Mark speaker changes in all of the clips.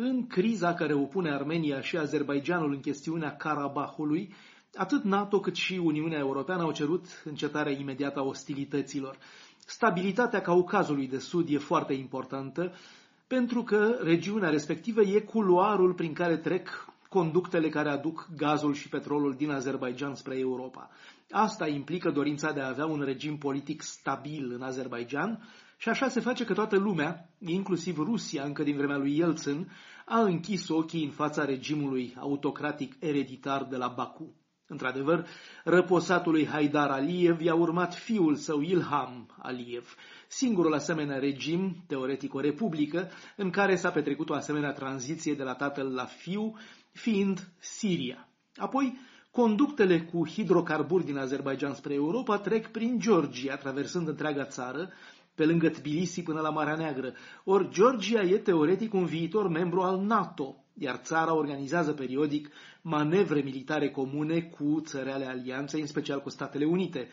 Speaker 1: În criza care opune Armenia și Azerbaijanul în chestiunea Karabahului, atât NATO cât și Uniunea Europeană au cerut încetarea imediată a ostilităților. Stabilitatea Caucazului de Sud e foarte importantă pentru că regiunea respectivă e culoarul prin care trec conductele care aduc gazul și petrolul din Azerbaijan spre Europa. Asta implică dorința de a avea un regim politic stabil în Azerbaijan și așa se face că toată lumea, inclusiv Rusia încă din vremea lui Yeltsin, a închis ochii în fața regimului autocratic ereditar de la Baku. Într-adevăr, răposatului Haidar Aliyev i-a urmat fiul său Ilham Aliyev, singurul asemenea regim, teoretic o republică, în care s-a petrecut o asemenea tranziție de la tatăl la fiu, fiind Siria. Apoi, conductele cu hidrocarburi din Azerbaijan spre Europa trec prin Georgia, traversând întreaga țară, pe lângă Tbilisi până la Marea Neagră. Ori Georgia e teoretic un viitor membru al NATO, iar țara organizează periodic manevre militare comune cu țările alianței, în special cu Statele Unite.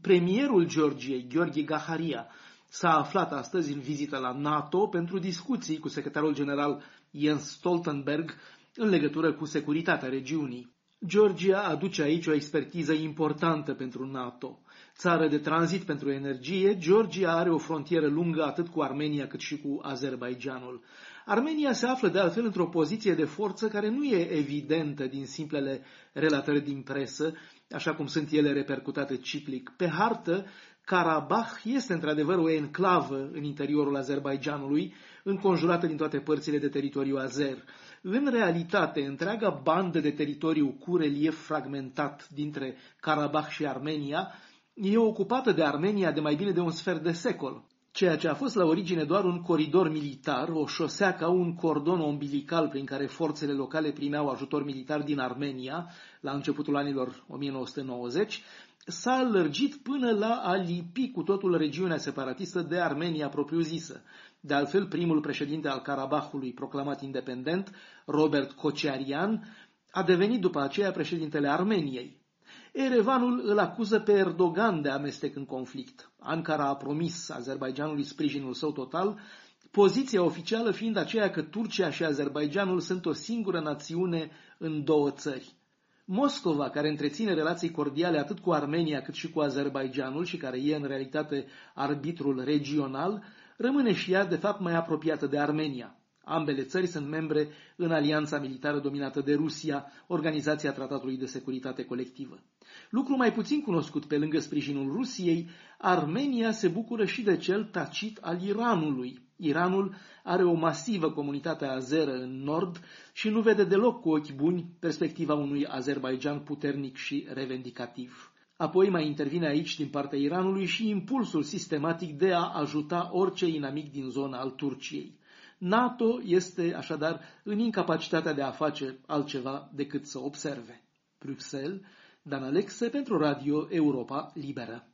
Speaker 1: Premierul Georgiei, Gheorghe Gaharia, s-a aflat astăzi în vizită la NATO pentru discuții cu secretarul general Jens Stoltenberg în legătură cu securitatea regiunii. Georgia aduce aici o expertiză importantă pentru NATO. Țară de tranzit pentru energie, Georgia are o frontieră lungă atât cu Armenia cât și cu Azerbaijanul. Armenia se află de altfel într-o poziție de forță care nu e evidentă din simplele relatări din presă, așa cum sunt ele repercutate ciclic. Pe hartă, Karabakh este într-adevăr o enclavă în interiorul Azerbaijanului, înconjurată din toate părțile de teritoriu azer. În realitate, întreaga bandă de teritoriu cu relief fragmentat dintre Karabakh și Armenia e ocupată de Armenia de mai bine de un sfert de secol. Ceea ce a fost la origine doar un coridor militar, o șosea ca un cordon umbilical prin care forțele locale primeau ajutor militar din Armenia la începutul anilor 1990, s-a lărgit până la a lipi cu totul regiunea separatistă de Armenia propriu-zisă. De altfel, primul președinte al Karabahului proclamat independent, Robert Kociarian, a devenit după aceea președintele Armeniei. Erevanul îl acuză pe Erdogan de amestec în conflict. Ankara a promis Azerbaijanului sprijinul său total, poziția oficială fiind aceea că Turcia și Azerbaijanul sunt o singură națiune în două țări. Moscova, care întreține relații cordiale atât cu Armenia cât și cu Azerbaijanul și care e în realitate arbitrul regional, rămâne și ea de fapt mai apropiată de Armenia. Ambele țări sunt membre în alianța militară dominată de Rusia, Organizația Tratatului de Securitate Colectivă. Lucru mai puțin cunoscut pe lângă sprijinul Rusiei, Armenia se bucură și de cel tacit al Iranului. Iranul are o masivă comunitate azeră în nord și nu vede deloc cu ochi buni perspectiva unui Azerbaijan puternic și revendicativ. Apoi mai intervine aici din partea Iranului și impulsul sistematic de a ajuta orice inamic din zona al Turciei. NATO este așadar în incapacitatea de a face altceva decât să observe. Bruxelles, Dan Alexe pentru Radio Europa Liberă.